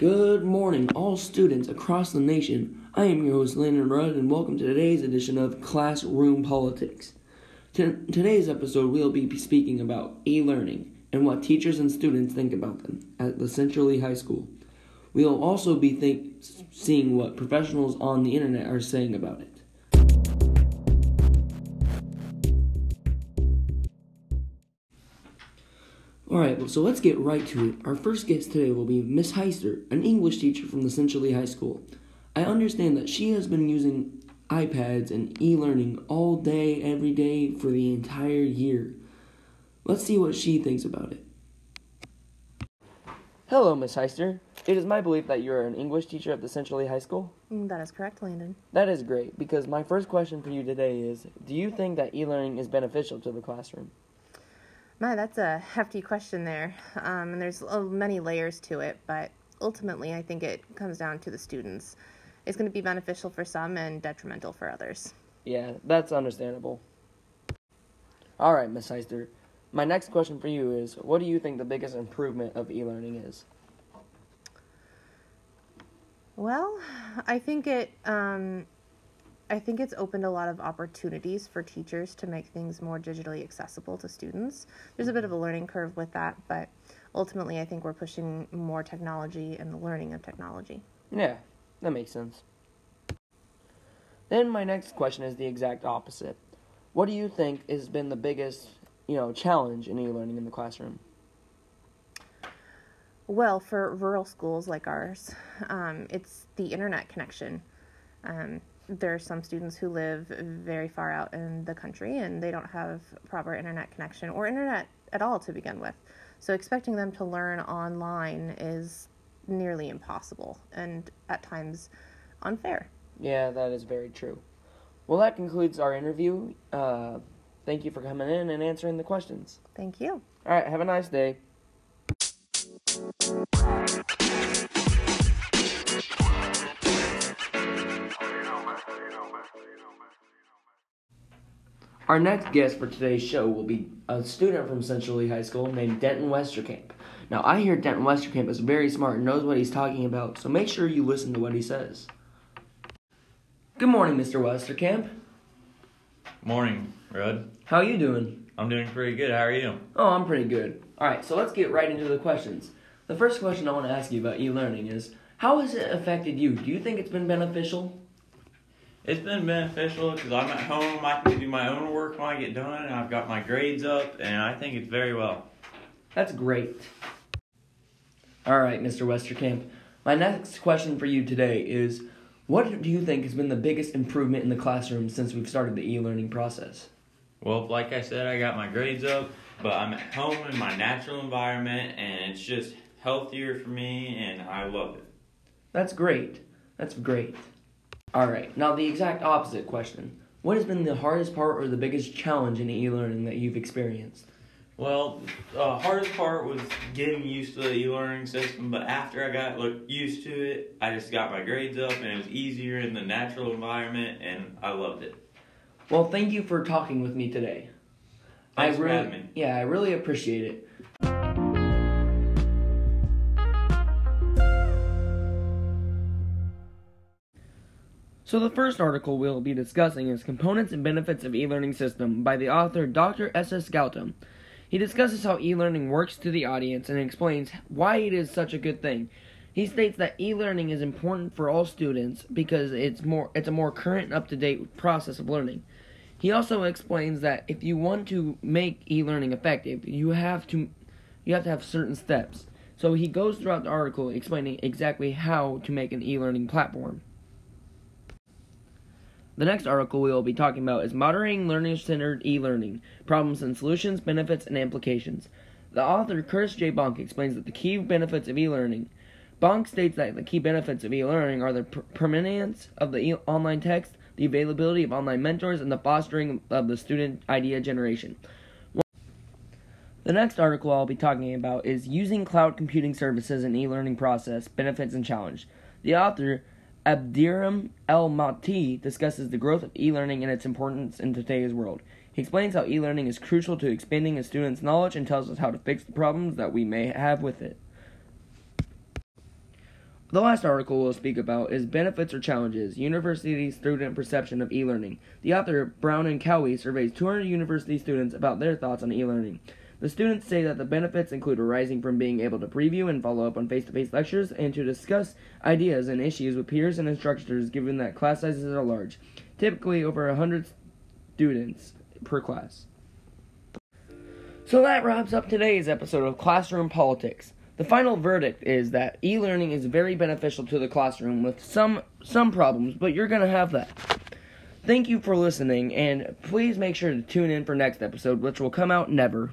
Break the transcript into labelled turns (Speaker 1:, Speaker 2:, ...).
Speaker 1: Good morning, all students across the nation. I am your host, Landon Rudd, and welcome to today's edition of Classroom Politics. To- today's episode, we'll be speaking about e learning and what teachers and students think about them at the Central Lee High School. We'll also be think- seeing what professionals on the internet are saying about it. Alright, well, so let's get right to it. Our first guest today will be Miss Heister, an English teacher from the Central Lee High School. I understand that she has been using iPads and e learning all day, every day for the entire year. Let's see what she thinks about it. Hello, Miss Heister. It is my belief that you're an English teacher at the Central Lee High School.
Speaker 2: Mm, That is correct, Landon.
Speaker 1: That is great because my first question for you today is Do you think that e learning is beneficial to the classroom?
Speaker 2: My, that's a hefty question there. Um, and there's many layers to it, but ultimately, I think it comes down to the students. It's going to be beneficial for some and detrimental for others.
Speaker 1: Yeah, that's understandable. All right, Miss Heister. My next question for you is What do you think the biggest improvement of e learning is?
Speaker 2: Well, I think it. Um, I think it's opened a lot of opportunities for teachers to make things more digitally accessible to students. There's a bit of a learning curve with that, but ultimately, I think we're pushing more technology and the learning of technology.
Speaker 1: Yeah, that makes sense. Then my next question is the exact opposite. What do you think has been the biggest, you know, challenge in e-learning in the classroom?
Speaker 2: Well, for rural schools like ours, um, it's the internet connection. Um, there are some students who live very far out in the country and they don't have proper internet connection or internet at all to begin with. So, expecting them to learn online is nearly impossible and at times unfair.
Speaker 1: Yeah, that is very true. Well, that concludes our interview. Uh, thank you for coming in and answering the questions.
Speaker 2: Thank you.
Speaker 1: All right, have a nice day. Our next guest for today's show will be a student from Central Lee High School named Denton Westerkamp. Now, I hear Denton Westerkamp is very smart and knows what he's talking about, so make sure you listen to what he says. Good morning, Mr. Westerkamp.
Speaker 3: Morning, Rudd.
Speaker 1: How are you doing?
Speaker 3: I'm doing pretty good. How are you?
Speaker 1: Oh, I'm pretty good. All right, so let's get right into the questions. The first question I want to ask you about e-learning is, how has it affected you? Do you think it's been beneficial?
Speaker 3: It's been beneficial because I'm at home. I can do my own work when I get done. and I've got my grades up, and I think it's very well.
Speaker 1: That's great. All right, Mr. Westerkamp. My next question for you today is, what do you think has been the biggest improvement in the classroom since we've started the e-learning process?
Speaker 3: Well, like I said, I got my grades up, but I'm at home in my natural environment, and it's just healthier for me, and I love it.
Speaker 1: That's great. That's great. All right, now the exact opposite question. What has been the hardest part or the biggest challenge in e-learning that you've experienced?
Speaker 3: Well, the hardest part was getting used to the e-learning system, but after I got look, used to it, I just got my grades up, and it was easier in the natural environment, and I loved it.
Speaker 1: Well, thank you for talking with me today.
Speaker 3: Thanks
Speaker 1: I
Speaker 3: for
Speaker 1: really,
Speaker 3: having me.
Speaker 1: Yeah, I really appreciate it. So the first article we'll be discussing is Components and Benefits of E-Learning System by the author Dr. S.S. Gautam. He discusses how e-learning works to the audience and explains why it is such a good thing. He states that e-learning is important for all students because it's more it's a more current and up-to-date process of learning. He also explains that if you want to make e-learning effective, you have to you have to have certain steps. So he goes throughout the article explaining exactly how to make an e-learning platform. The next article we will be talking about is Moderating Learner Centered E Learning Problems and Solutions, Benefits, and Implications. The author, Curtis J. Bonk, explains that the key benefits of e learning. Bonk states that the key benefits of e learning are the per- permanence of the e- online text, the availability of online mentors, and the fostering of the student idea generation. The next article I'll be talking about is Using Cloud Computing Services in E Learning Process Benefits and Challenge. The author, Abderrahim El Mhouti discusses the growth of e-learning and its importance in today's world. He explains how e-learning is crucial to expanding a student's knowledge and tells us how to fix the problems that we may have with it. The last article we'll speak about is Benefits or Challenges University Student Perception of E Learning. The author, Brown and Cowie, surveys 200 university students about their thoughts on e learning. The students say that the benefits include arising from being able to preview and follow up on face to face lectures and to discuss ideas and issues with peers and instructors given that class sizes are large, typically over 100 students per class. So that wraps up today's episode of Classroom Politics. The final verdict is that e-learning is very beneficial to the classroom with some some problems, but you're going to have that. Thank you for listening and please make sure to tune in for next episode which will come out never.